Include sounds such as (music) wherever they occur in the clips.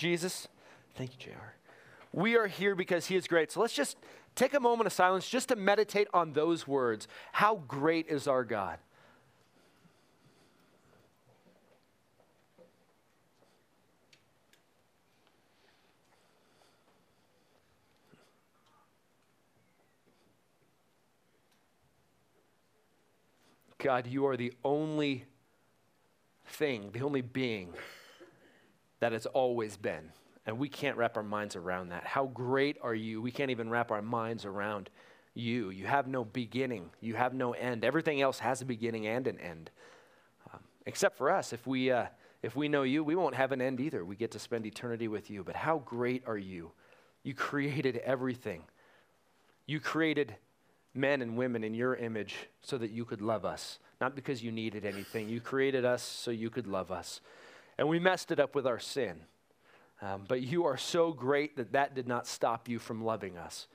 Jesus. Thank you, JR. We are here because he is great. So let's just take a moment of silence just to meditate on those words. How great is our God? God, you are the only thing, the only being that has always been. And we can't wrap our minds around that. How great are you? We can't even wrap our minds around you. You have no beginning, you have no end. Everything else has a beginning and an end. Um, except for us. If we, uh, if we know you, we won't have an end either. We get to spend eternity with you. But how great are you? You created everything. You created men and women in your image so that you could love us, not because you needed anything. You created us so you could love us. And we messed it up with our sin. Um, but you are so great that that did not stop you from loving us.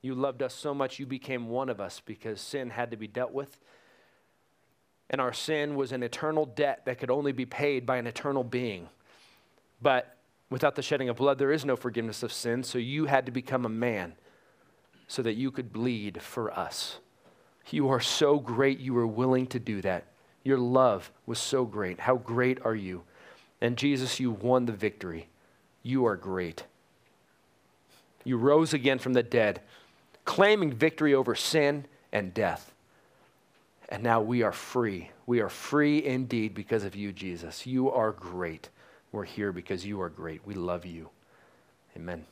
You loved us so much, you became one of us because sin had to be dealt with. And our sin was an eternal debt that could only be paid by an eternal being. But without the shedding of blood, there is no forgiveness of sin. So you had to become a man so that you could bleed for us. You are so great, you were willing to do that. Your love was so great. How great are you? And Jesus, you won the victory. You are great. You rose again from the dead, claiming victory over sin and death. And now we are free. We are free indeed because of you, Jesus. You are great. We're here because you are great. We love you. Amen.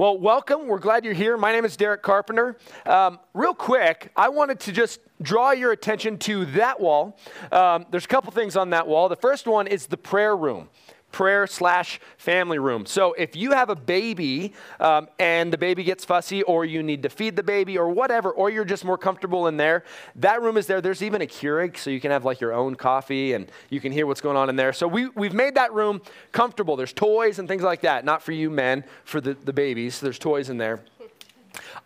Well, welcome. We're glad you're here. My name is Derek Carpenter. Um, real quick, I wanted to just draw your attention to that wall. Um, there's a couple things on that wall. The first one is the prayer room prayer slash family room. So if you have a baby um, and the baby gets fussy, or you need to feed the baby, or whatever, or you're just more comfortable in there, that room is there. There's even a Keurig, so you can have like your own coffee and you can hear what's going on in there. So we, we've made that room comfortable. There's toys and things like that. Not for you men, for the, the babies. There's toys in there.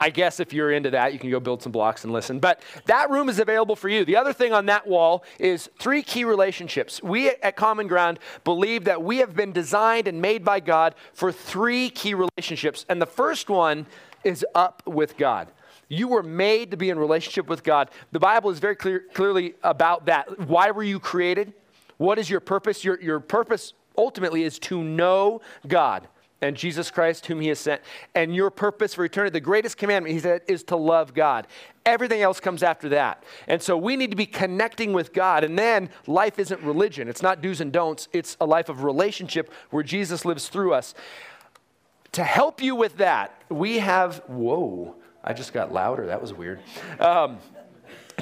I guess if you're into that, you can go build some blocks and listen. But that room is available for you. The other thing on that wall is three key relationships. We at Common Ground believe that we have been designed and made by God for three key relationships. And the first one is up with God. You were made to be in relationship with God. The Bible is very clear, clearly about that. Why were you created? What is your purpose? Your, your purpose ultimately is to know God and Jesus Christ, whom He has sent. And your purpose for eternity, the greatest commandment, He said, is to love God. Everything else comes after that. And so we need to be connecting with God. And then life isn't religion, it's not do's and don'ts, it's a life of relationship where Jesus lives through us. To help you with that, we have, whoa, I just got louder. That was weird. Um,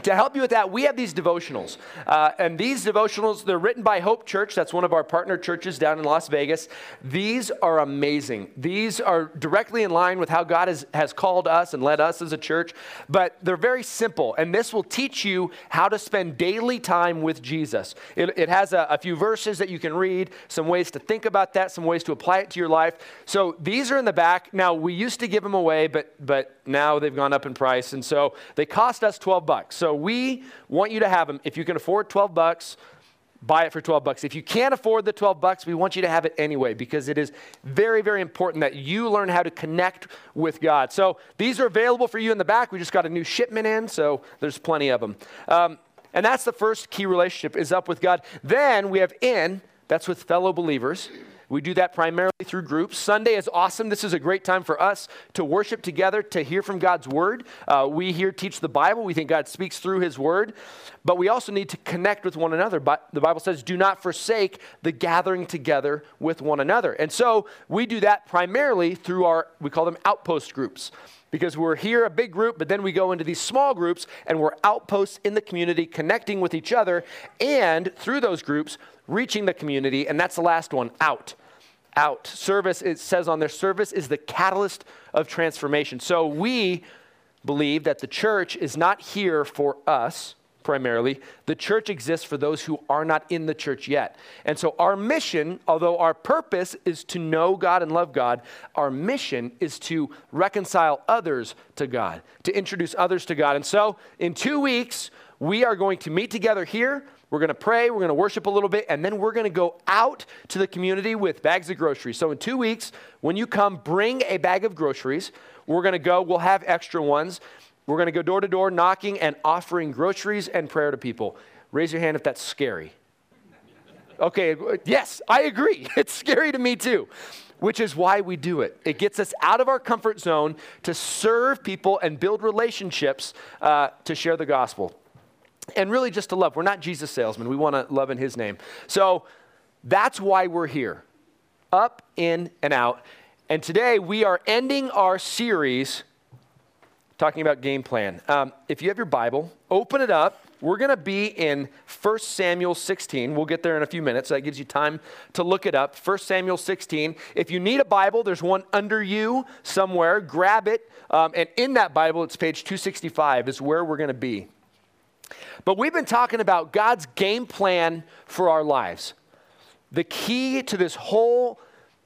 to help you with that, we have these devotionals. Uh, and these devotionals, they're written by Hope Church. That's one of our partner churches down in Las Vegas. These are amazing. These are directly in line with how God has, has called us and led us as a church. But they're very simple. And this will teach you how to spend daily time with Jesus. It, it has a, a few verses that you can read, some ways to think about that, some ways to apply it to your life. So these are in the back. Now, we used to give them away, but, but now they've gone up in price. And so they cost us 12 bucks. So we want you to have them. If you can afford 12 bucks, buy it for 12 bucks. If you can't afford the 12 bucks, we want you to have it anyway because it is very, very important that you learn how to connect with God. So these are available for you in the back. We just got a new shipment in, so there's plenty of them. Um, and that's the first key relationship is up with God. Then we have in, that's with fellow believers. We do that primarily through groups. Sunday is awesome. This is a great time for us to worship together, to hear from God's word. Uh, we here teach the Bible. We think God speaks through his word. But we also need to connect with one another. But the Bible says, do not forsake the gathering together with one another. And so we do that primarily through our, we call them outpost groups because we're here a big group, but then we go into these small groups and we're outposts in the community, connecting with each other, and through those groups, reaching the community. And that's the last one out out. Service, it says on their service is the catalyst of transformation. So we believe that the church is not here for us primarily. The church exists for those who are not in the church yet. And so our mission, although our purpose is to know God and love God, our mission is to reconcile others to God, to introduce others to God. And so in two weeks, we are going to meet together here We're going to pray, we're going to worship a little bit, and then we're going to go out to the community with bags of groceries. So in two weeks, when you come, bring a bag of groceries. We're going to go, we'll have extra ones. We're going to go door to door knocking and offering groceries and prayer to people. Raise your hand if that's scary. Okay, yes, I agree. (laughs) It's scary to me too, which is why we do it. It gets us out of our comfort zone to serve people and build relationships uh, to share the gospel. And really just to love. We're not Jesus salesmen, we want to love in His name. So that's why we're here up, in, and out. And today we are ending our series talking about game plan. Um, if you have your Bible, open it up we're going to be in 1 Samuel 16. We'll get there in a few minutes. So that gives you time to look it up. 1 Samuel 16. If you need a Bible, there's one under you somewhere. Grab it. Um, and in that Bible, it's page 265, is where we're going to be. But we've been talking about God's game plan for our lives. The key to this whole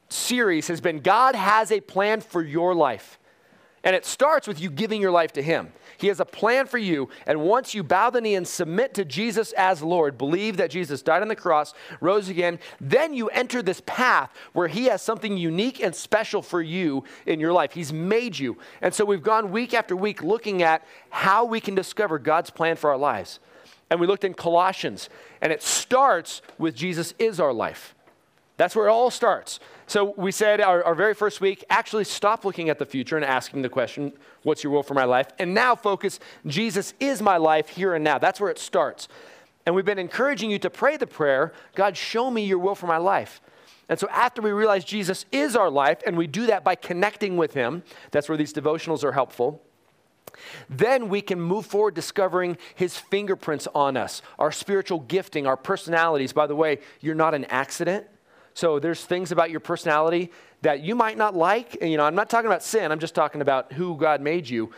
series has been God has a plan for your life. And it starts with you giving your life to Him. He has a plan for you. And once you bow the knee and submit to Jesus as Lord, believe that Jesus died on the cross, rose again, then you enter this path where He has something unique and special for you in your life. He's made you. And so we've gone week after week looking at how we can discover God's plan for our lives. And we looked in Colossians, and it starts with Jesus is our life. That's where it all starts. So we said our, our, very first week, actually stop looking at the future and asking the question, what's your will for my life? And now focus, Jesus is my life here and now. That's where it starts. And we've been encouraging you to pray the prayer, God, show me your will for my life. And so after we realize Jesus is our life, and we do that by connecting with him, that's where these devotionals are helpful. Then we can move forward discovering his fingerprints on us, our spiritual gifting, our personalities. By the way, you're not an accident. So there's things about your personality that you might not like. And, you know, I'm not talking about sin, I'm just talking about who God made you.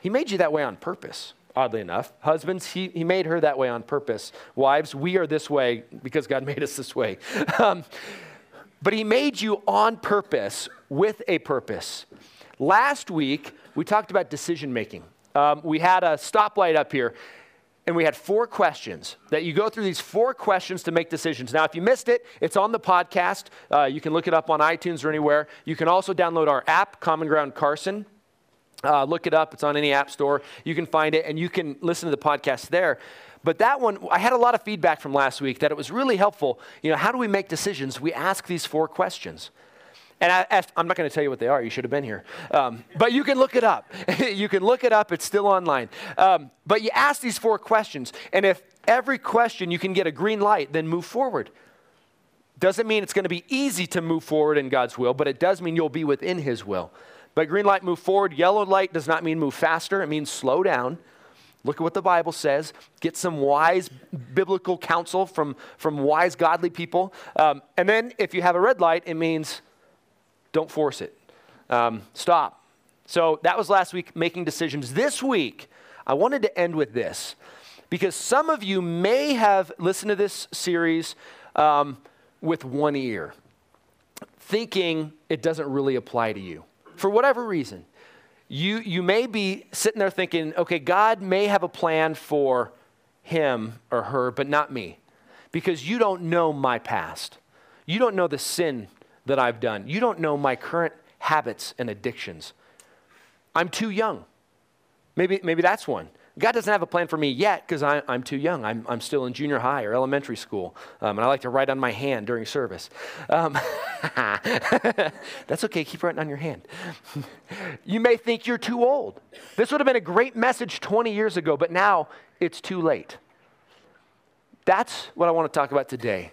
He made you that way on purpose, oddly enough. Husbands, he, he made her that way on purpose. Wives, we are this way because God (laughs) made us this way. Um, but He made you on purpose with a purpose. Last week, we talked about decision making. Um, we had a stoplight up here and we had four questions that you go through these four questions to make decisions. Now, if you missed it, it's on the podcast. Uh, you can look it up on iTunes or anywhere. You can also download our app, Common Ground Carson. Uh, look it up, it's on any app store. You can find it and you can listen to the podcast there. But that one, I had a lot of feedback from last week that it was really helpful. You know, how do we make decisions? We ask these four questions. And I, asked, I'm not going to tell you what they are. You should have been here. Um, but you can look it up. (laughs) you can look it up. It's still online. Um, but you ask these four questions. And if every question you can get a green light, then move forward. Doesn't mean it's going to be easy to move forward in God's will, but it does mean you'll be within His will. But green light, move forward. Yellow light does not mean move faster, it means slow down. Look at what the Bible says. Get some wise biblical counsel from, from wise, godly people. Um, and then if you have a red light, it means don't force it. Um, stop. So that was last week, making decisions. This week, I wanted to end with this because some of you may have listened to this series um, with one ear, thinking it doesn't really apply to you for whatever reason. You, you may be sitting there thinking, okay, God may have a plan for him or her, but not me, because you don't know my past. You don't know the sin that I've done. You don't know my current habits and addictions. I'm too young. Maybe, maybe that's one. God doesn't have a plan for me yet because I'm too young. I'm, I'm still in junior high or elementary school, um, and I like to write on my hand during service. Um, (laughs) that's okay, keep writing on your hand. (laughs) you may think you're too old. This would have been a great message 20 years ago, but now it's too late. That's what I want to talk about today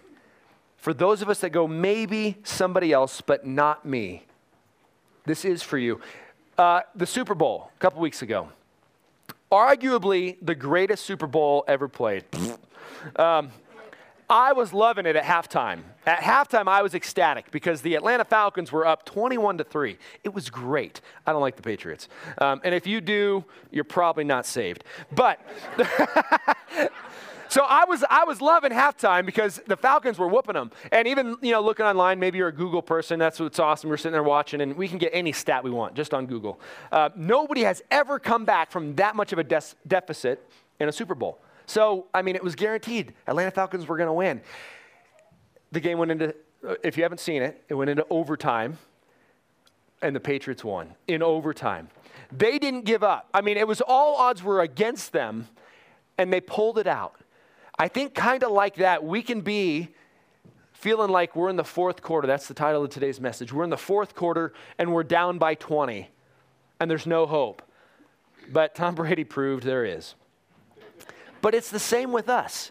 for those of us that go, maybe somebody else, but not me, this is for you. Uh, the Super Bowl, a couple weeks ago. Arguably the greatest Super Bowl ever played. (laughs) um, I was loving it at halftime. At halftime, I was ecstatic because the Atlanta Falcons were up 21 to 3. It was great. I don't like the Patriots. Um, and if you do, you're probably not saved. But (laughs) (laughs) So I was, I was loving halftime because the Falcons were whooping them. And even, you know, looking online, maybe you're a Google person. That's what's awesome. We're sitting there watching, and we can get any stat we want just on Google. Uh, nobody has ever come back from that much of a deficit in a Super Bowl. So, I mean, it was guaranteed. Atlanta Falcons were going to win. The game went into, if you haven't seen it, it went into overtime, and the Patriots won in overtime. They didn't give up. I mean, it was all odds were against them, and they pulled it out. I think, kind of like that, we can be feeling like we're in the fourth quarter. That's the title of today's message. We're in the fourth quarter, and we're down by 20, and there's no hope. But Tom Brady proved there is. But it's the same with us.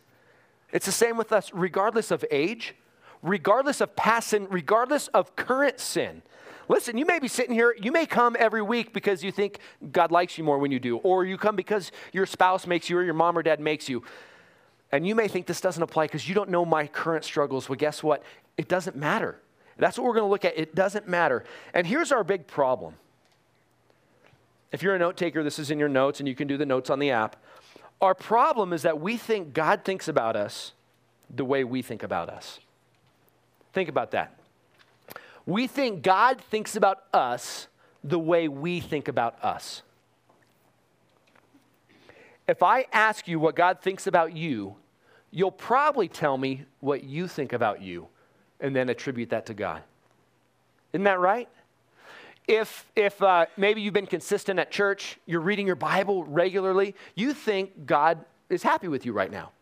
It's the same with us, regardless of age, regardless of past sin, regardless of current sin. Listen, you may be sitting here, you may come every week because you think God likes you more when you do, or you come because your spouse makes you, or your mom or dad makes you. And you may think this doesn't apply because you don't know my current struggles. Well, guess what? It doesn't matter. That's what we're going to look at. It doesn't matter. And here's our big problem. If you're a note taker, this is in your notes, and you can do the notes on the app. Our problem is that we think God thinks about us the way we think about us. Think about that. We think God thinks about us the way we think about us. If I ask you what God thinks about you, you'll probably tell me what you think about you and then attribute that to God. Isn't that right? If, if uh, maybe you've been consistent at church, you're reading your Bible regularly, you think God is happy with you right now.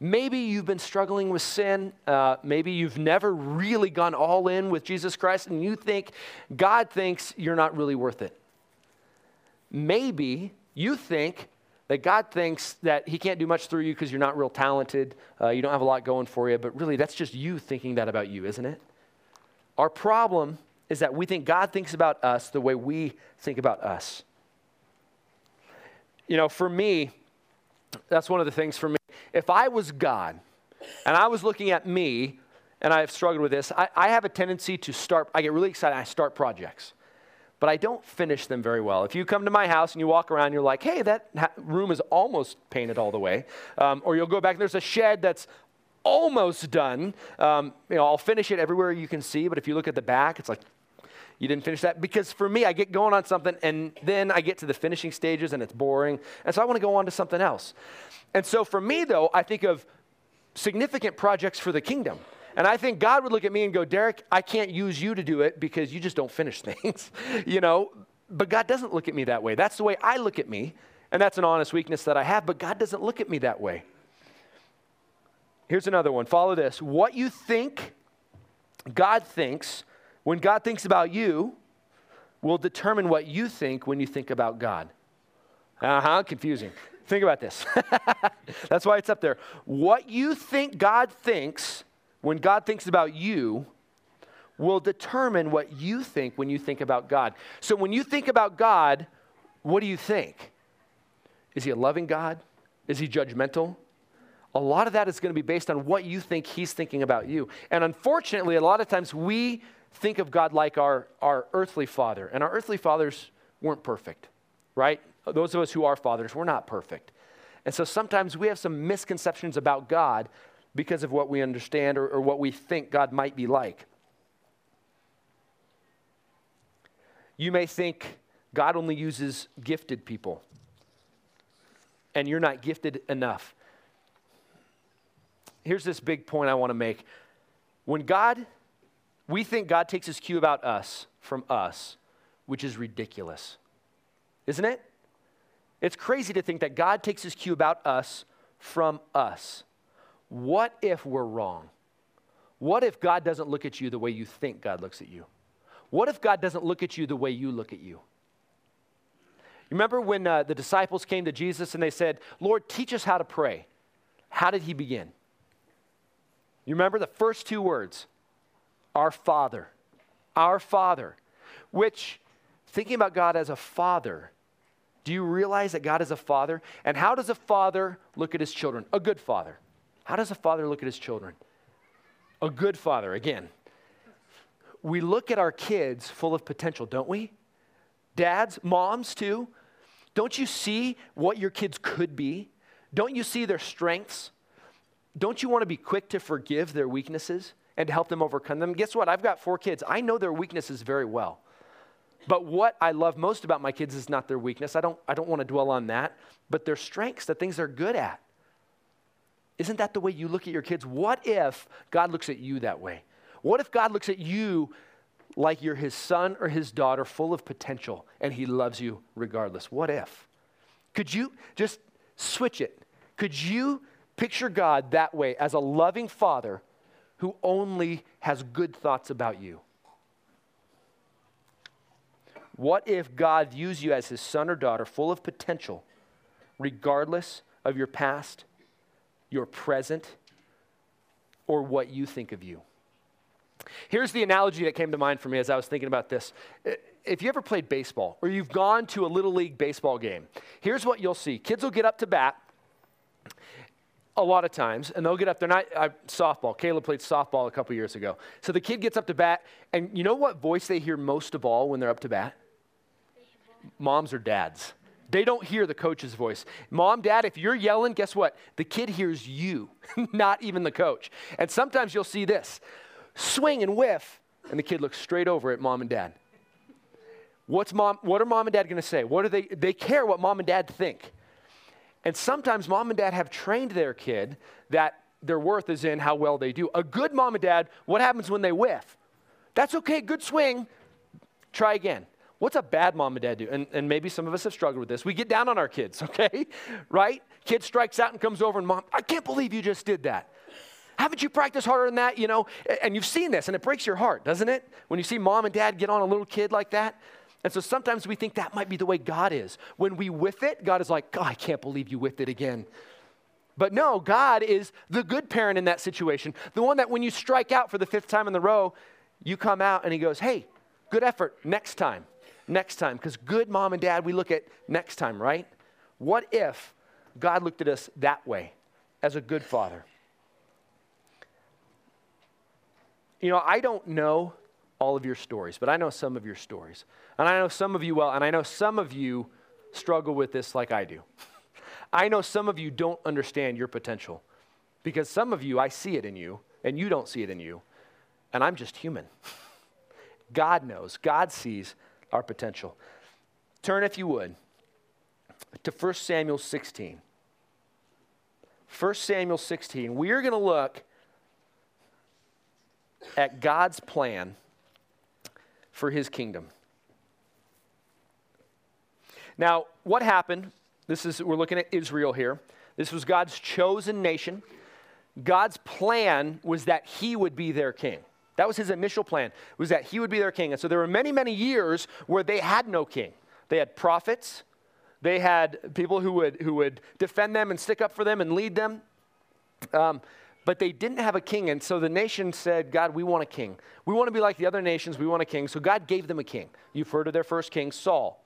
Maybe you've been struggling with sin. Uh, maybe you've never really gone all in with Jesus Christ, and you think God thinks you're not really worth it. Maybe you think that God thinks that He can't do much through you because you're not real talented, uh, you don't have a lot going for you, but really that's just you thinking that about you, isn't it? Our problem is that we think God thinks about us the way we think about us. You know, for me, that's one of the things for me. If I was God and I was looking at me, and I've struggled with this, I, I have a tendency to start, I get really excited, I start projects but I don't finish them very well. If you come to my house and you walk around, you're like, hey, that room is almost painted all the way. Um, or you'll go back, and there's a shed that's almost done. Um, you know, I'll finish it everywhere you can see, but if you look at the back, it's like, you didn't finish that because for me i get going on something and then i get to the finishing stages and it's boring and so i want to go on to something else and so for me though i think of significant projects for the kingdom and I think God would look at me and go, Derek, I can't use you to do it because you just don't finish (laughs) things, you know? But God doesn't look at me that way. That's the way I look at me. And that's an honest weakness that I have, but God doesn't look at me that way. Here's another one. Follow this. What you think God thinks when God thinks about you will determine what you think when you think about God. Uh huh, confusing. Think about this. (laughs) That's why it's up there. What you think God thinks when God thinks about you, will determine what you think when you think about God. So when you think about God, what do you think? Is he a loving God? Is he judgmental? A lot of that is going to be based on what you think he's thinking about you. And unfortunately, a lot of times we think of God like our, our earthly father, and our earthly fathers weren't perfect, right? Those of us who are fathers, we're not perfect. And so sometimes we have some misconceptions about God because of what we understand or, or what we think God might be like. You may think God only uses gifted people, and you're not gifted enough. Here's this big point I want to make. When God, we think God takes his cue about us from us, which is ridiculous, isn't it? It's crazy to think that God takes his cue about us from us. What if we're wrong? What if God doesn't look at you the way you think God looks at you? What if God doesn't look at you the way you look at you? Remember when uh, the disciples came to Jesus and they said, Lord, teach us how to pray. How did he begin? You remember the first two words Our Father. Our Father. Which, thinking about God as a father, do you realize that God is a father? And how does a father look at his children? A good father. How does a father look at his children? A good father, again. We look at our kids full of potential, don't we? Dads, moms, too. Don't you see what your kids could be? Don't you see their strengths? Don't you want to be quick to forgive their weaknesses and to help them overcome them? Guess what? I've got four kids. I know their weaknesses very well. But what I love most about my kids is not their weakness. I don't, I don't want to dwell on that, but their strengths, the things they're good at. Isn't that the way you look at your kids? What if God looks at you that way? What if God looks at you like you're his son or his daughter, full of potential, and he loves you regardless? What if? Could you just switch it? Could you picture God that way as a loving father who only has good thoughts about you? What if God views you as his son or daughter, full of potential, regardless of your past your present, or what you think of you. Here's the analogy that came to mind for me as I was thinking about this. If you ever played baseball or you've gone to a little league baseball game, here's what you'll see kids will get up to bat a lot of times, and they'll get up. They're not uh, softball. Caleb played softball a couple years ago. So the kid gets up to bat, and you know what voice they hear most of all when they're up to bat? Moms or dads. They don't hear the coach's voice. Mom, dad, if you're yelling, guess what? The kid hears you, (laughs) not even the coach. And sometimes you'll see this swing and whiff, and the kid looks straight over at mom and dad. What's mom, what are mom and dad going to say? What are they? They care what mom and dad think. And sometimes mom and dad have trained their kid that their worth is in how well they do. A good mom and dad, what happens when they whiff? That's okay, good swing. Try again. What's a bad mom and dad do? And, and maybe some of us have struggled with this. We get down on our kids, (laughs) okay? right? Kid strikes out and comes over, and mom, I can't believe you just did that. Haven't you practiced harder than that? You know, and you've seen this, and it breaks your heart, doesn't it? When you see mom and dad get on a little kid like that. And so sometimes we think that might be the way God is. When we whiff it, God is like, God, I can't believe you whiffed it again. But no, God is the good parent in that situation. The one that when you strike out for the fifth time in the row, you come out and he goes, Hey, good effort, next time next time. Because good mom and dad, we look at next time, right? What if God looked at us that way as a good father? You know, I don't know all of your stories, but I know some of your stories. And I know some of you well, and I know some of you struggle with this like I do. I know some of you don't understand your potential because some of you, I see it in you, and you don't see it in you, and I'm just human. (laughs) God knows, God sees, our potential. Turn, if you would, to 1 Samuel 16. 1 Samuel 16. We are going to look at God's plan for his kingdom. Now, what happened? This is we're looking at Israel here. This was God's chosen nation. God's plan was that he would be their king. That was his initial plan, was that he would be their king. And so there were many, many years where they had no king. They had prophets, they had people who would, who would defend them and stick up for them and lead them. Um, but they didn't have a king. And so the nation said, God, we want a king. We want to be like the other nations. We want a king. So God gave them a king. You've heard of their first king, Saul.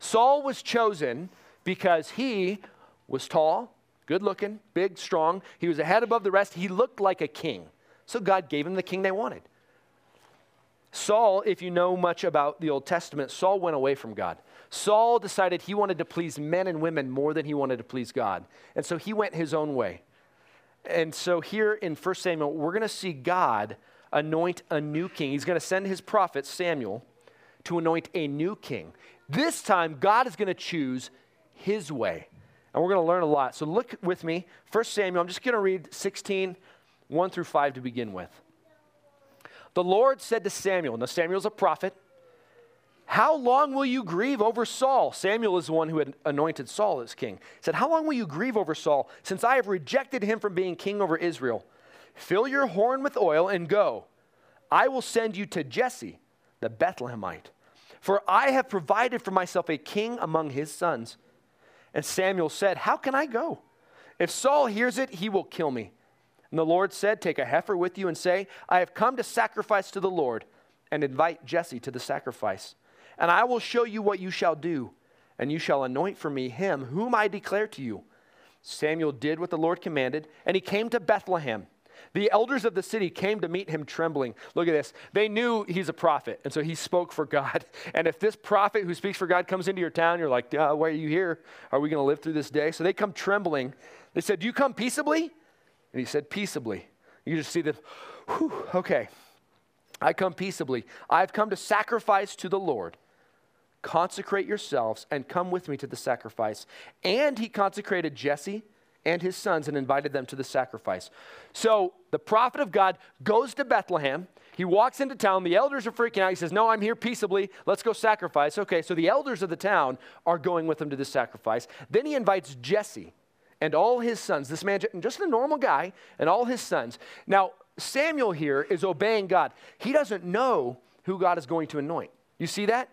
Saul was chosen because he was tall, good looking, big, strong. He was a head above the rest. He looked like a king. So God gave him the king they wanted. Saul, if you know much about the Old Testament, Saul went away from God. Saul decided he wanted to please men and women more than he wanted to please God. And so he went his own way. And so here in 1 Samuel, we're going to see God anoint a new king. He's going to send his prophet, Samuel, to anoint a new king. This time, God is going to choose his way. And we're going to learn a lot. So look with me, 1 Samuel. I'm just going to read 16, 1 through 5 to begin with. The Lord said to Samuel, now Samuel's a prophet, How long will you grieve over Saul? Samuel is the one who had anointed Saul as king. He said, How long will you grieve over Saul, since I have rejected him from being king over Israel? Fill your horn with oil and go. I will send you to Jesse, the Bethlehemite, for I have provided for myself a king among his sons. And Samuel said, How can I go? If Saul hears it, he will kill me. And the Lord said, Take a heifer with you and say, I have come to sacrifice to the Lord, and invite Jesse to the sacrifice. And I will show you what you shall do, and you shall anoint for me him whom I declare to you. Samuel did what the Lord commanded, and he came to Bethlehem. The elders of the city came to meet him trembling. Look at this. They knew he's a prophet, and so he spoke for God. (laughs) And if this prophet who speaks for God comes into your town, you're like, why are you here? Are we going to live through this day? So they come trembling. They said, Do you come peaceably? And he said, Peaceably. You just see the, whew, okay. I come peaceably. I've come to sacrifice to the Lord. Consecrate yourselves and come with me to the sacrifice. And he consecrated Jesse, and his sons and invited them to the sacrifice. So the prophet of God goes to Bethlehem. He walks into town. The elders are freaking out. He says, No, I'm here peaceably. Let's go sacrifice. Okay, so the elders of the town are going with him to the sacrifice. Then he invites Jesse and all his sons. This man, just a normal guy, and all his sons. Now, Samuel here is obeying God. He doesn't know who God is going to anoint. You see that?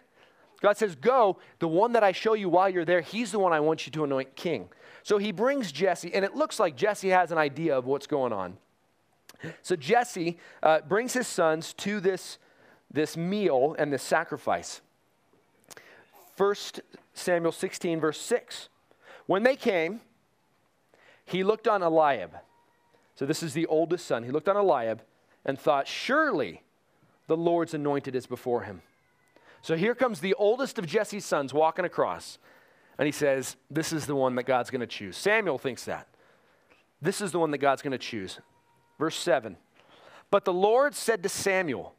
God says, Go, the one that I show you while you're there, he's the one I want you to anoint king. So he brings Jesse, and it looks like Jesse has an idea of what's going on. So Jesse uh, brings his sons to this, this meal and this sacrifice. 1 Samuel 16, verse 6. When they came, he looked on Eliab. So this is the oldest son. He looked on Eliab and thought, Surely the Lord's anointed is before him. So here comes the oldest of Jesse's sons walking across, and he says, This is the one that God's going to choose. Samuel thinks that. This is the one that God's going to choose. Verse 7 But the Lord said to Samuel,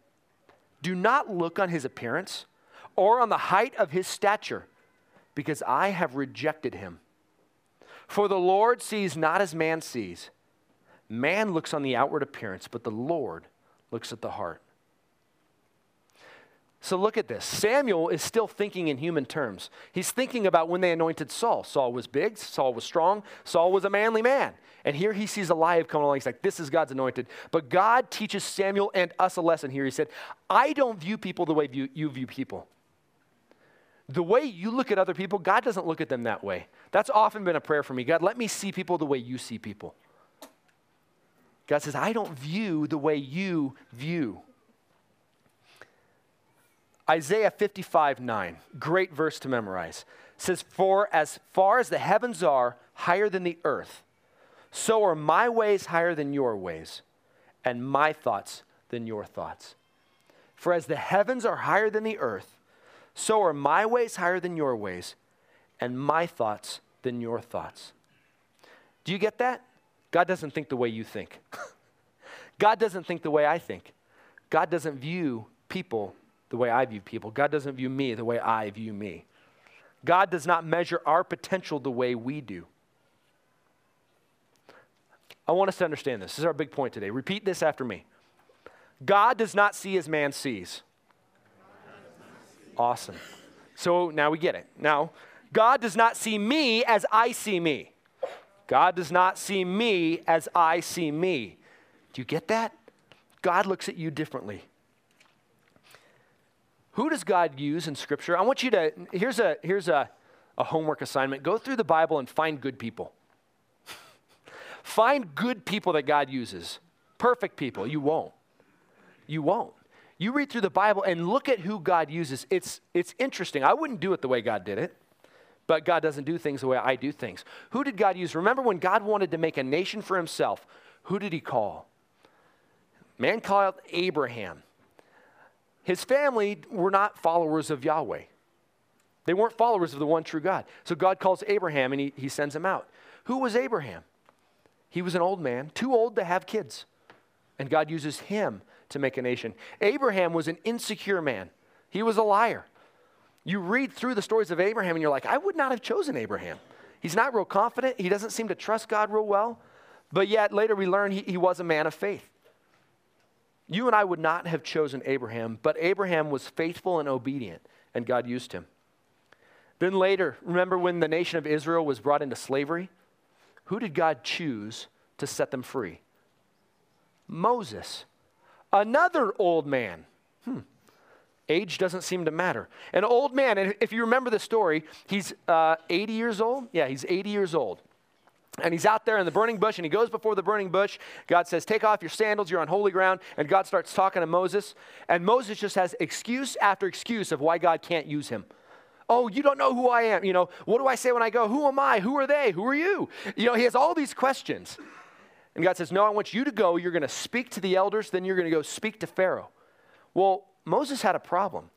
Do not look on his appearance or on the height of his stature, because I have rejected him. For the Lord sees not as man sees. Man looks on the outward appearance, but the Lord looks at the heart. So look at this. Samuel is still thinking in human terms. He's thinking about when they anointed Saul. Saul was big, Saul was strong, Saul was a manly man. And here he sees Eliab coming along. He's like, this is God's anointed. But God teaches Samuel and us a lesson here. He said, I don't view people the way you, you view people. The way you look at other people, God doesn't look at them that way. That's often been a prayer for me. God, let me see people the way you see people. God says, I don't view the way you view. Isaiah 55 9, great verse to memorize, says, For as far as the heavens are higher than the earth, so are my ways higher than your ways, and my thoughts than your thoughts. For as the heavens are higher than the earth, so are my ways higher than your ways, and my thoughts than your thoughts. Do you get that? God doesn't think the way you think. (laughs) God doesn't think the way I think. God doesn't view people the way I view people. God doesn't view me the way I view me. God does not measure our potential the way we do. I want us to understand this. This is our big point today. Repeat this after me. God does not see as man sees. Awesome. So now we get it. Now, God does not see me as I see me. God does not see me as I see me. Do you get that? God looks at you differently. Who does God use in Scripture? I want you to, here's a, here's a, a homework assignment. Go through the Bible and find good people. (laughs) find good people that God uses. Perfect people. You won't. You won't. You read through the Bible and look at who God uses. It's, it's interesting. I wouldn't do it the way God did it, but God doesn't do things the way I do things. Who did God use? Remember when God wanted to make a nation for himself, who did he call? Man called Abraham. His family were not followers of Yahweh. They weren't followers of the one true God. So God calls Abraham and he, he sends him out. Who was Abraham? He was an old man, too old to have kids. And God uses him to make a nation. Abraham was an insecure man, he was a liar. You read through the stories of Abraham and you're like, I would not have chosen Abraham. He's not real confident, he doesn't seem to trust God real well. But yet later we learn he, he was a man of faith. You and I would not have chosen Abraham, but Abraham was faithful and obedient, and God used him. Then later, remember when the nation of Israel was brought into slavery? Who did God choose to set them free? Moses, another old man. Hmm. Age doesn't seem to matter. An old man, and if you remember the story, he's uh, 80 years old. Yeah, he's 80 years old. And he's out there in the burning bush, and he goes before the burning bush. God says, Take off your sandals, you're on holy ground. And God starts talking to Moses. And Moses just has excuse after excuse of why God can't use him. Oh, you don't know who I am. You know, what do I say when I go? Who am I? Who are they? Who are you? You know, he has all these questions. And God says, No, I want you to go. You're going to speak to the elders, then you're going to go speak to Pharaoh. Well, Moses had a problem.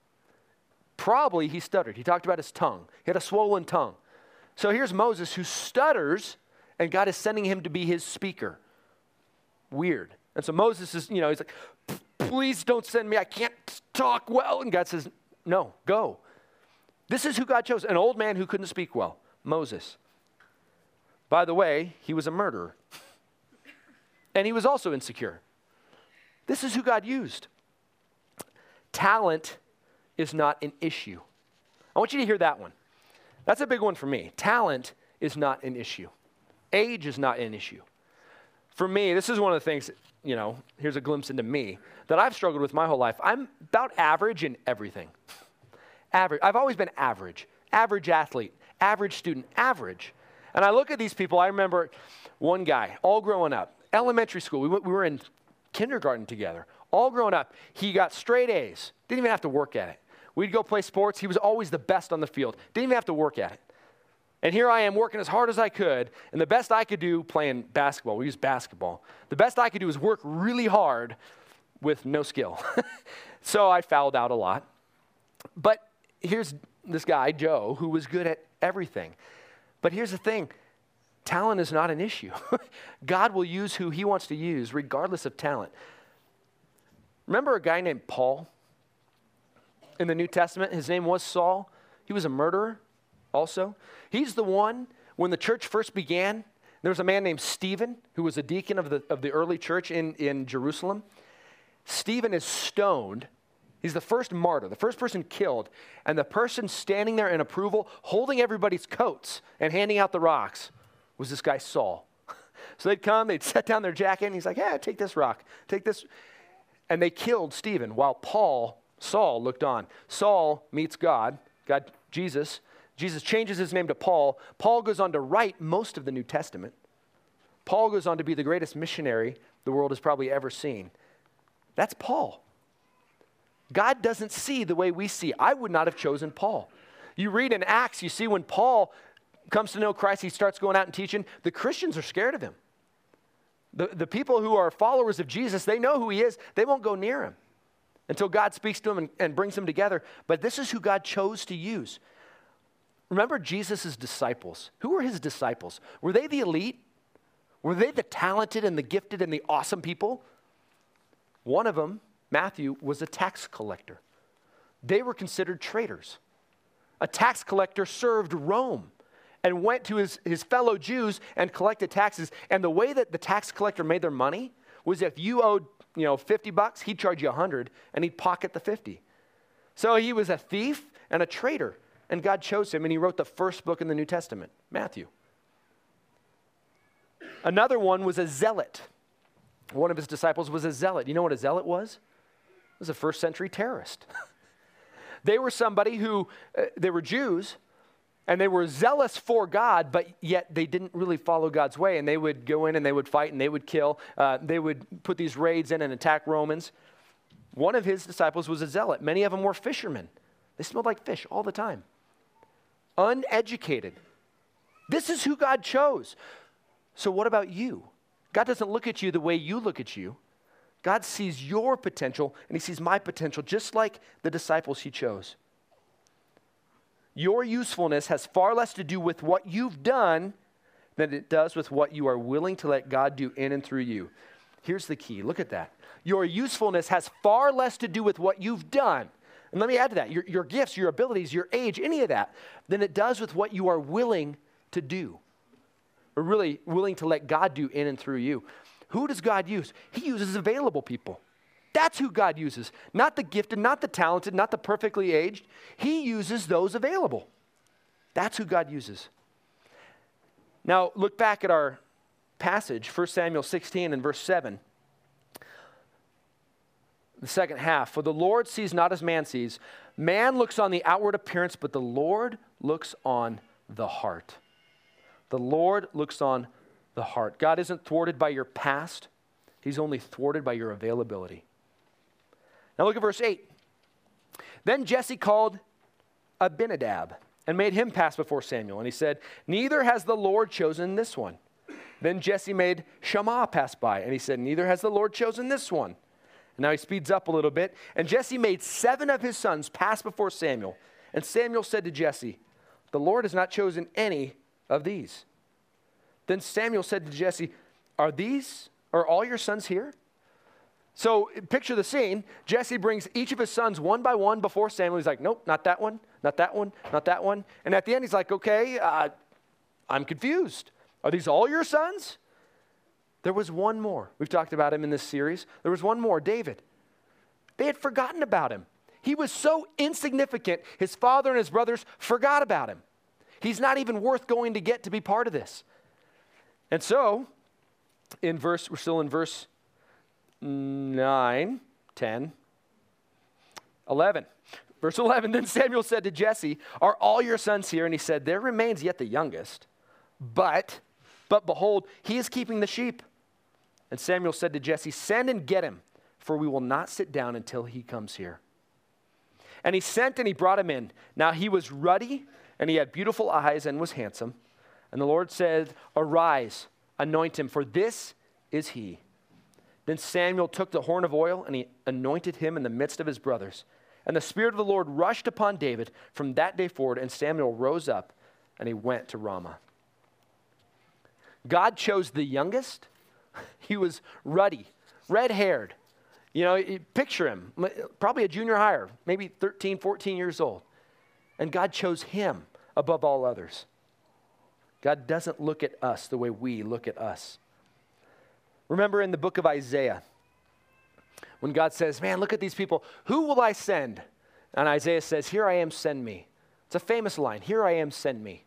Probably he stuttered. He talked about his tongue, he had a swollen tongue. So here's Moses who stutters and God is sending him to be his speaker. Weird. And so Moses is, you know, he's like, please don't send me. I can't talk well. And God says, no, go. This is who God chose an old man who couldn't speak well, Moses. By the way, he was a murderer. And he was also insecure. This is who God used. Talent is not an issue. I want you to hear that one. That's a big one for me. Talent is not an issue. Age is not an issue. For me, this is one of the things, you know, here's a glimpse into me that I've struggled with my whole life. I'm about average in everything. Average. I've always been average. Average athlete, average student, average. And I look at these people, I remember one guy, all growing up, elementary school, we, we were in kindergarten together, all growing up. He got straight A's, didn't even have to work at it. We'd go play sports, he was always the best on the field, didn't even have to work at it. And here I am working as hard as I could, and the best I could do playing basketball, we use basketball, the best I could do was work really hard with no skill. (laughs) so I fouled out a lot. But here's this guy, Joe, who was good at everything. But here's the thing talent is not an issue. (laughs) God will use who he wants to use, regardless of talent. Remember a guy named Paul in the New Testament? His name was Saul. He was a murderer also. He's the one, when the church first began, there was a man named Stephen who was a deacon of the, of the early church in, in Jerusalem. Stephen is stoned. He's the first martyr, the first person killed. And the person standing there in approval, holding everybody's coats and handing out the rocks, was this guy Saul. (laughs) So they'd come, they'd set down their jacket, and he's like, Yeah, take this rock, take this. And they killed Stephen while Paul, Saul, looked on. Saul meets God, God, Jesus, Jesus changes his name to Paul. Paul goes on to write most of the New Testament. Paul goes on to be the greatest missionary the world has probably ever seen. That's Paul. God doesn't see the way we see. I would not have chosen Paul. You read in Acts, you see when Paul comes to know Christ, he starts going out and teaching. The Christians are scared of him. The, the people who are followers of Jesus, they know who he is. They won't go near him until God speaks to them and, and brings them together. But this is who God chose to use. Remember Jesus' disciples. Who were his disciples? Were they the elite? Were they the talented and the gifted and the awesome people? One of them, Matthew, was a tax collector. They were considered traitors. A tax collector served Rome and went to his, his fellow Jews and collected taxes. And the way that the tax collector made their money was if you owed, you know, 50 bucks, he'd charge you 100 and he'd pocket the 50. So he was a thief and a traitor and God chose him, and he wrote the first book in the New Testament, Matthew. Another one was a zealot. One of his disciples was a zealot. You know what a zealot was? It was a first century terrorist. (laughs) they were somebody who, uh, they were Jews, and they were zealous for God, but yet they didn't really follow God's way. And they would go in and they would fight and they would kill. Uh, they would put these raids in and attack Romans. One of his disciples was a zealot. Many of them were fishermen. They smelled like fish all the time uneducated. This is who God chose. So, what about you? God doesn't look at you the way you look at you. God sees your potential and He sees my potential just like the disciples He chose. Your usefulness has far less to do with what you've done than it does with what you are willing to let God do in and through you. Here's the key look at that. Your usefulness has far less to do with what you've done and let me add to that your, your gifts, your abilities, your age, any of that, than it does with what you are willing to do. Or really willing to let God do in and through you. Who does God use? He uses available people. That's who God uses. Not the gifted, not the talented, not the perfectly aged. He uses those available. That's who God uses. Now, look back at our passage, 1 Samuel 16 and verse 7 the second half. For the Lord sees not as man sees. Man looks on the outward appearance, but the Lord looks on the heart. The Lord looks on the heart. God isn't thwarted by your past, He's only thwarted by your availability. Now look at verse 8. Then Jesse called Abinadab and made him pass before Samuel. And he said, Neither has the Lord chosen this one. Then Jesse made Shammah pass by. And he said, Neither has the Lord chosen this one. And now he speeds up a little bit. And Jesse made seven of his sons pass before Samuel. And Samuel said to Jesse, The Lord has not chosen any of these. Then Samuel said to Jesse, Are these, are all your sons here? So picture the scene. Jesse brings each of his sons one by one before Samuel. He's like, Nope, not that one, not that one, not that one. And at the end, he's like, Okay, uh, I'm confused. Are these all your sons? There was one more. We've talked about him in this series. There was one more, David. They had forgotten about him. He was so insignificant, his father and his brothers forgot about him. He's not even worth going to get to be part of this. And so, in verse, we're still in verse 9, 10, 11. Verse 11 Then Samuel said to Jesse, Are all your sons here? And he said, There remains yet the youngest, but, but behold, he is keeping the sheep. And Samuel said to Jesse, Send and get him, for we will not sit down until he comes here. And he sent and he brought him in. Now he was ruddy, and he had beautiful eyes and was handsome. And the Lord said, Arise, anoint him, for this is he. Then Samuel took the horn of oil and he anointed him in the midst of his brothers. And the Spirit of the Lord rushed upon David from that day forward, and Samuel rose up and he went to Ramah. God chose the youngest (laughs) He was ruddy, red haired. You know, picture him, probably a junior higher, maybe 13, 14 years old. And God chose him above all others. God doesn't look at us the way we look at us. Remember in the book of Isaiah, when God says, Man, look at these people. Who will I send? And Isaiah says, Here I am, send me. It's a famous line Here I am, send me.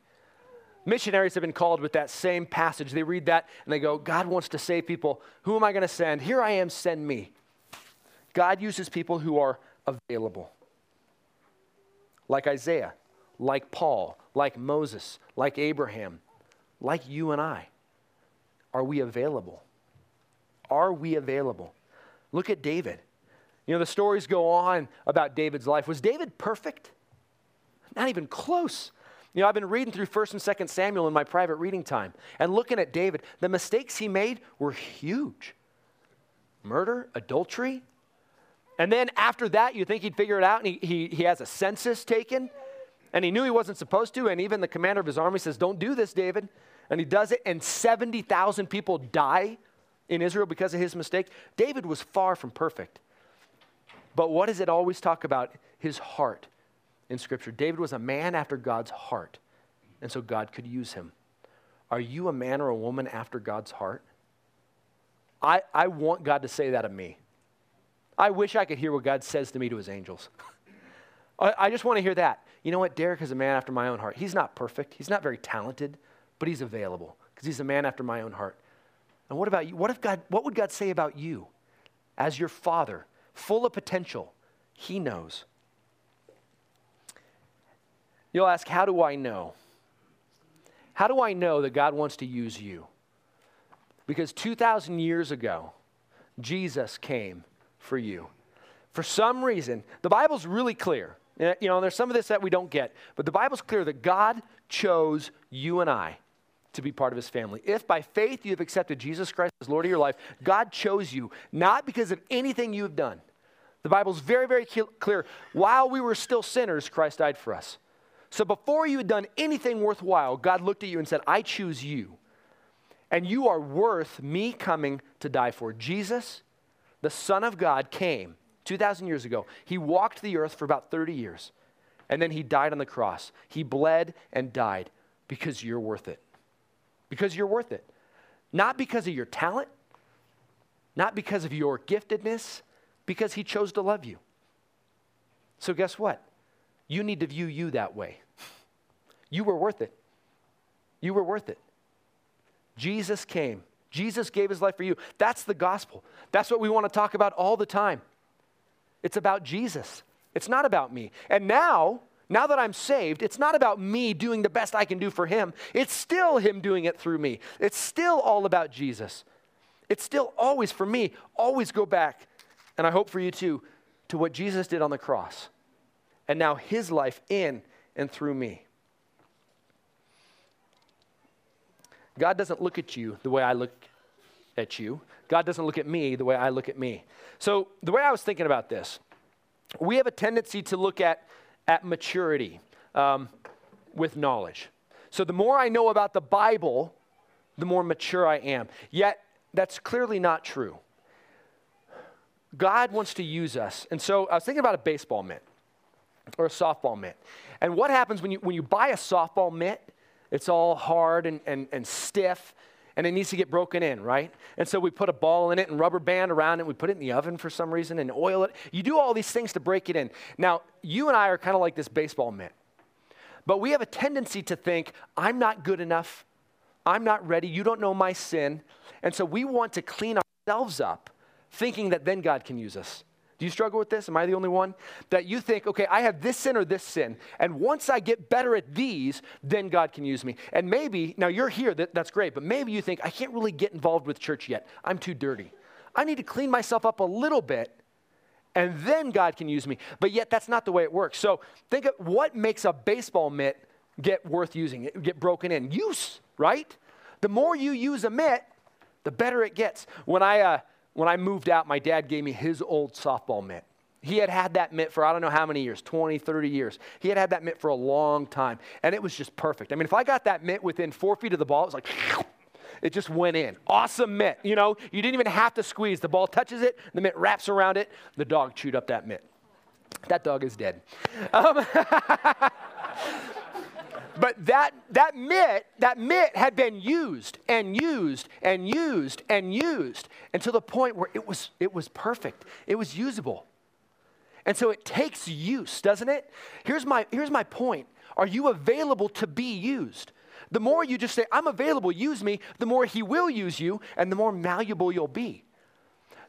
Missionaries have been called with that same passage. They read that and they go, God wants to save people. Who am I going to send? Here I am, send me. God uses people who are available. Like Isaiah, like Paul, like Moses, like Abraham, like you and I. Are we available? Are we available? Look at David. You know, the stories go on about David's life. Was David perfect? Not even close. You know, I've been reading through 1st and 2nd Samuel in my private reading time and looking at David. The mistakes he made were huge murder, adultery. And then after that, you think he'd figure it out, and he, he, he has a census taken, and he knew he wasn't supposed to. And even the commander of his army says, Don't do this, David. And he does it, and 70,000 people die in Israel because of his mistake. David was far from perfect. But what does it always talk about? His heart in Scripture. David was a man after God's heart, and so God could use him. Are you a man or a woman after God's heart? I, I want God to say that of me. I wish I could hear what God says to me to his angels. (laughs) I, I just want to hear that. You know what? Derek is a man after my own heart. He's not perfect, he's not very talented, but he's available because he's a man after my own heart. And what about you? What, if God, what would God say about you as your father, full of potential? He knows. You'll ask, How do I know? How do I know that God wants to use you? Because 2,000 years ago, Jesus came for you. For some reason, the Bible's really clear. Eh, you know, there's some of this that we don't get, but the Bible's clear that God chose you and I to be part of his family. If by faith you have accepted Jesus Christ as Lord of your life, God chose you, not because of anything you have done. The Bible's very, very clear. While we were still sinners, Christ died for us. So before you had done anything worthwhile, God looked at you and said, I choose you. And you are worth me coming to die for. Jesus, the Son of God, came 2,000 years ago. He walked the earth for about 30 years. And then he died on the cross. He bled and died because you're worth it. Because you're worth it. Not because of your talent, not because of your giftedness, because he chose to love you. So, guess what? You need to view you that way. You were worth it. You were worth it. Jesus came. Jesus gave his life for you. That's the gospel. That's what we want to talk about all the time. It's about Jesus. It's not about me. And now, now that I'm saved, it's not about me doing the best I can do for him. It's still him doing it through me. It's still all about Jesus. It's still always for me, always go back, and I hope for you too, to what Jesus did on the cross. And now his life in and through me. God doesn't look at you the way I look at you. God doesn't look at me the way I look at me. So, the way I was thinking about this, we have a tendency to look at, at maturity um, with knowledge. So, the more I know about the Bible, the more mature I am. Yet, that's clearly not true. God wants to use us. And so, I was thinking about a baseball mitt or a softball mitt. And what happens when you, when you buy a softball mitt? It's all hard and, and, and stiff, and it needs to get broken in, right? And so we put a ball in it and rubber band around it. We put it in the oven for some reason and oil it. You do all these things to break it in. Now, you and I are kind of like this baseball mitt. But we have a tendency to think, I'm not good enough. I'm not ready. You don't know my sin. And so we want to clean ourselves up, thinking that then God can use us. Do you struggle with this? Am I the only one? That you think, okay, I have this sin or this sin, and once I get better at these, then God can use me. And maybe, now you're here, that, that's great, but maybe you think, I can't really get involved with church yet. I'm too dirty. I need to clean myself up a little bit, and then God can use me. But yet, that's not the way it works. So think of what makes a baseball mitt get worth using, get broken in. Use, right? The more you use a mitt, the better it gets. When I, uh, when I moved out, my dad gave me his old softball mitt. He had had that mitt for I don't know how many years 20, 30 years. He had had that mitt for a long time, and it was just perfect. I mean, if I got that mitt within four feet of the ball, it was like, (laughs) it just went in. Awesome mitt. You know, you didn't even have to squeeze. The ball touches it, the mitt wraps around it. The dog chewed up that mitt. That dog is dead. Um, (laughs) But that, that mitt, that mitt had been used and used and used and used until the point where it was, it was perfect. It was usable. And so it takes use, doesn't it? Here's my, here's my point. Are you available to be used? The more you just say, I'm available, use me, the more He will use you, and the more malleable you'll be.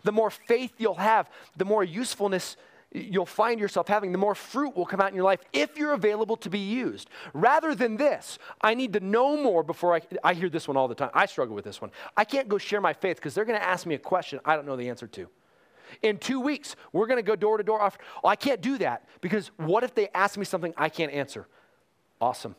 The more faith you'll have, the more usefulness you'll find yourself having, the more fruit will come out in your life if you're available to be used. Rather than this, I need to know more before I, I hear this one all the time. I struggle with this one. I can't go share my faith because they're going to ask me a question I don't know the answer to. In two weeks, we're going to go door to door. Oh, I can't do that because what if they ask me something I can't answer? Awesome.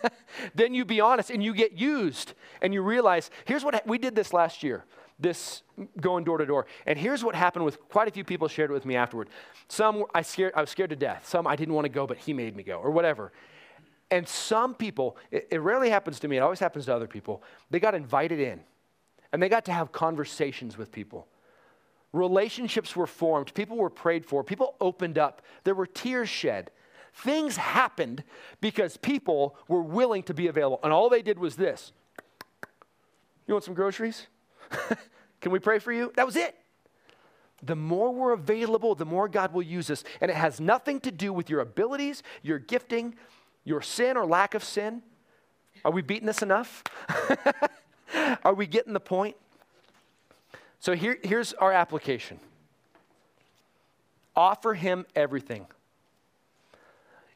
(laughs) then you be honest and you get used and you realize here's what we did this last year this going door to door. And here's what happened with quite a few people shared it with me afterward. Some I scared, I was scared to death. Some I didn't want to go, but he made me go, or whatever. And some people, it, it rarely happens to me, it always happens to other people. They got invited in and they got to have conversations with people. Relationships were formed, people were prayed for, people opened up, there were tears shed. Things happened because people were willing to be available. And all they did was this. You want some groceries? (laughs) Can we pray for you? That was it. The more we're available, the more God will use us. And it has nothing to do with your abilities, your gifting, your sin or lack of sin. Are we beating this enough? (laughs) Are we getting the point? So here, here's our application offer him everything.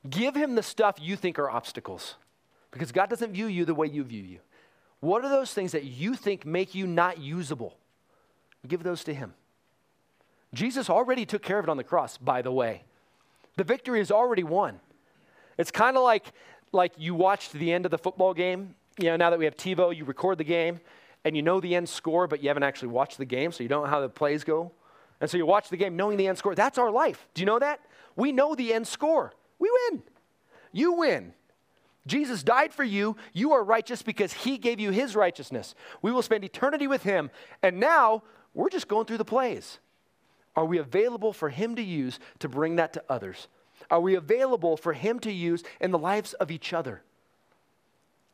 Give him the stuff you think are obstacles because God doesn't view you the way you view you. What are those things that you think make you not usable? Give those to Him. Jesus already took care of it on the cross, by the way. The victory is already won. It's kind of like, like you watched the end of the football game. You know, now that we have TiVo, you record the game and you know the end score, but you haven't actually watched the game, so you don't know how the plays go. And so you watch the game knowing the end score. That's our life. Do you know that? We know the end score. We win. You win. Jesus died for you. You are righteous because he gave you his righteousness. We will spend eternity with him. And now we're just going through the plays. Are we available for him to use to bring that to others? Are we available for him to use in the lives of each other?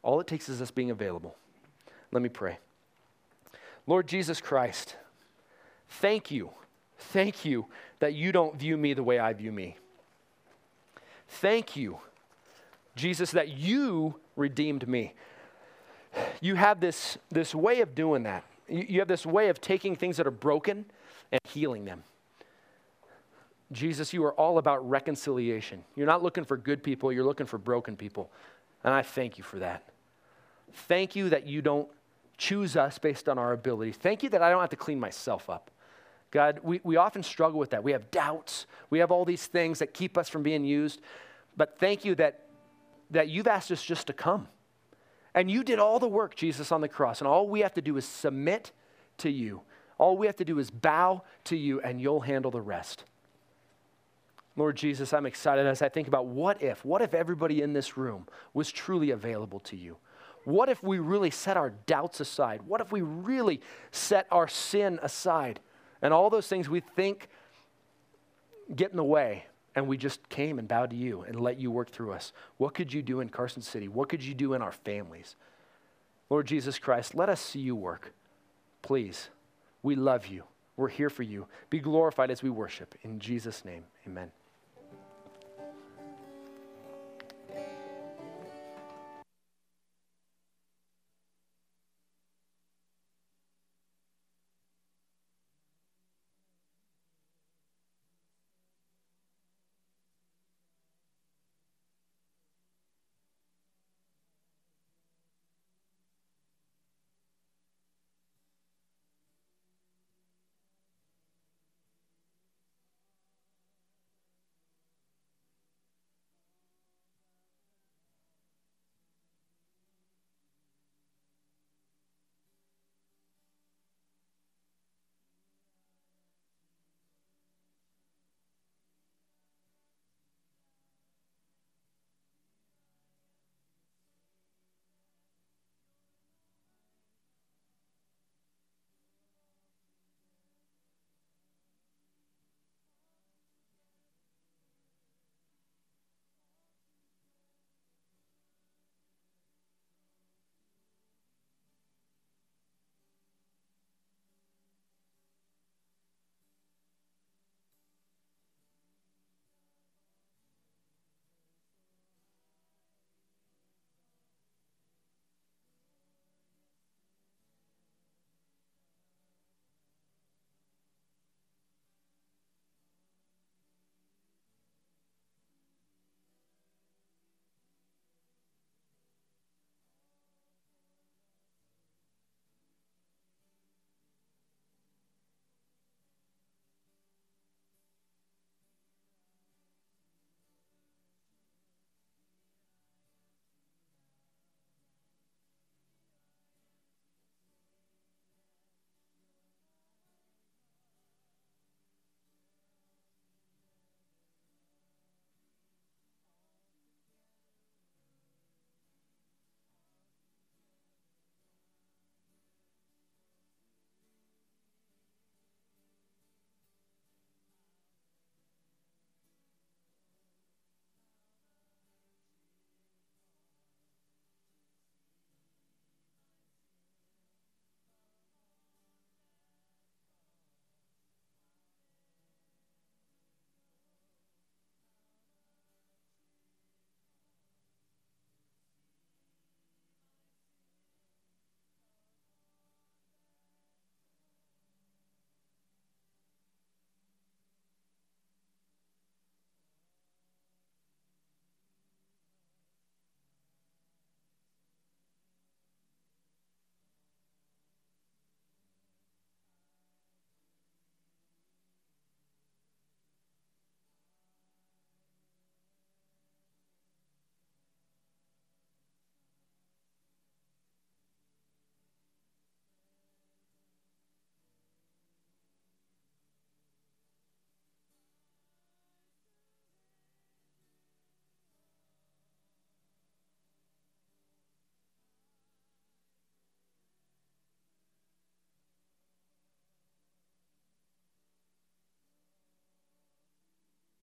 All it takes is us being available. Let me pray. Lord Jesus Christ, thank you. Thank you that you don't view me the way I view me. Thank you Jesus, that you redeemed me. You have this, this way of doing that. You, have this way of taking things that are broken and healing them. Jesus, you are all about reconciliation. You're not looking for good people, you're looking for broken people. And I thank you for that. Thank you that you don't choose us based on our ability. Thank you that I don't have to clean myself up. God, we, we often struggle with that. We have doubts, we have all these things that keep us from being used. But thank you that that you've asked us just to come. And you did all the work, Jesus, on the cross. And all we have to do is submit to you. All we have to do is bow to you, and you'll handle the rest. Lord Jesus, I'm excited as I think about what if, what if everybody in this room was truly available to you? What if we really set our doubts aside? What if we really set our sin aside and all those things we think get in the way and we just came and bowed to you and let you work through us. What could you do in Carson City? What could you do in our families? Lord Jesus Christ, let us see you work. Please. We love you. We're here for you. Be glorified as we worship. In Jesus' name, amen.